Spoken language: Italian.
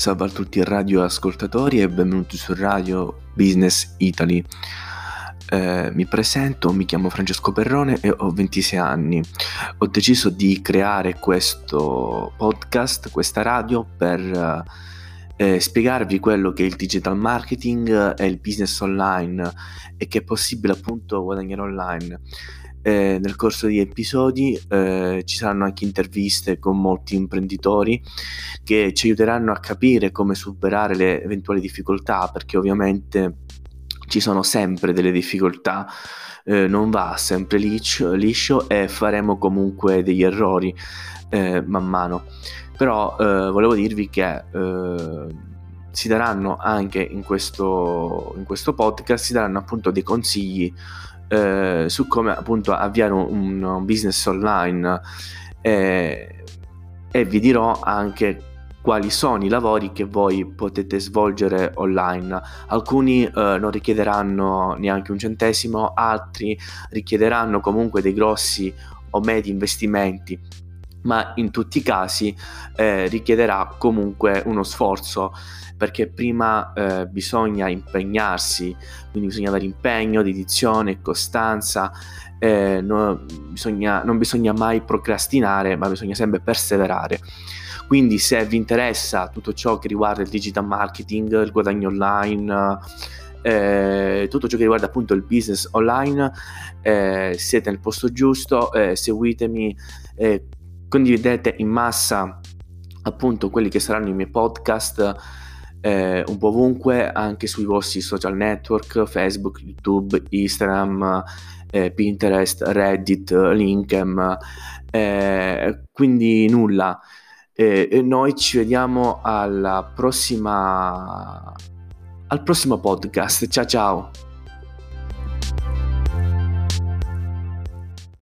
Salve a tutti i radioascoltatori e benvenuti su Radio Business Italy. Eh, mi presento, mi chiamo Francesco Perrone e ho 26 anni. Ho deciso di creare questo podcast, questa radio, per eh, spiegarvi quello che è il digital marketing e il business online e che è possibile appunto guadagnare online. Eh, nel corso di episodi eh, ci saranno anche interviste con molti imprenditori che ci aiuteranno a capire come superare le eventuali difficoltà perché ovviamente ci sono sempre delle difficoltà. Eh, non va sempre liscio, liscio, e faremo comunque degli errori eh, man mano. Però eh, volevo dirvi che eh, si daranno anche in questo, in questo podcast si daranno appunto dei consigli eh, su come appunto avviare un, un business online eh, e vi dirò anche quali sono i lavori che voi potete svolgere online. Alcuni eh, non richiederanno neanche un centesimo, altri richiederanno comunque dei grossi o medi investimenti ma in tutti i casi eh, richiederà comunque uno sforzo perché prima eh, bisogna impegnarsi, quindi bisogna avere impegno, dedizione, costanza, eh, no, bisogna, non bisogna mai procrastinare, ma bisogna sempre perseverare. Quindi se vi interessa tutto ciò che riguarda il digital marketing, il guadagno online, eh, tutto ciò che riguarda appunto il business online, eh, siete nel posto giusto, eh, seguitemi, eh, condividete in massa appunto quelli che saranno i miei podcast eh, un po' ovunque, anche sui vostri social network, Facebook, YouTube, Instagram, eh, Pinterest, Reddit, Linkem. Eh, quindi nulla. e noi ci vediamo alla prossima al prossimo podcast. Ciao ciao.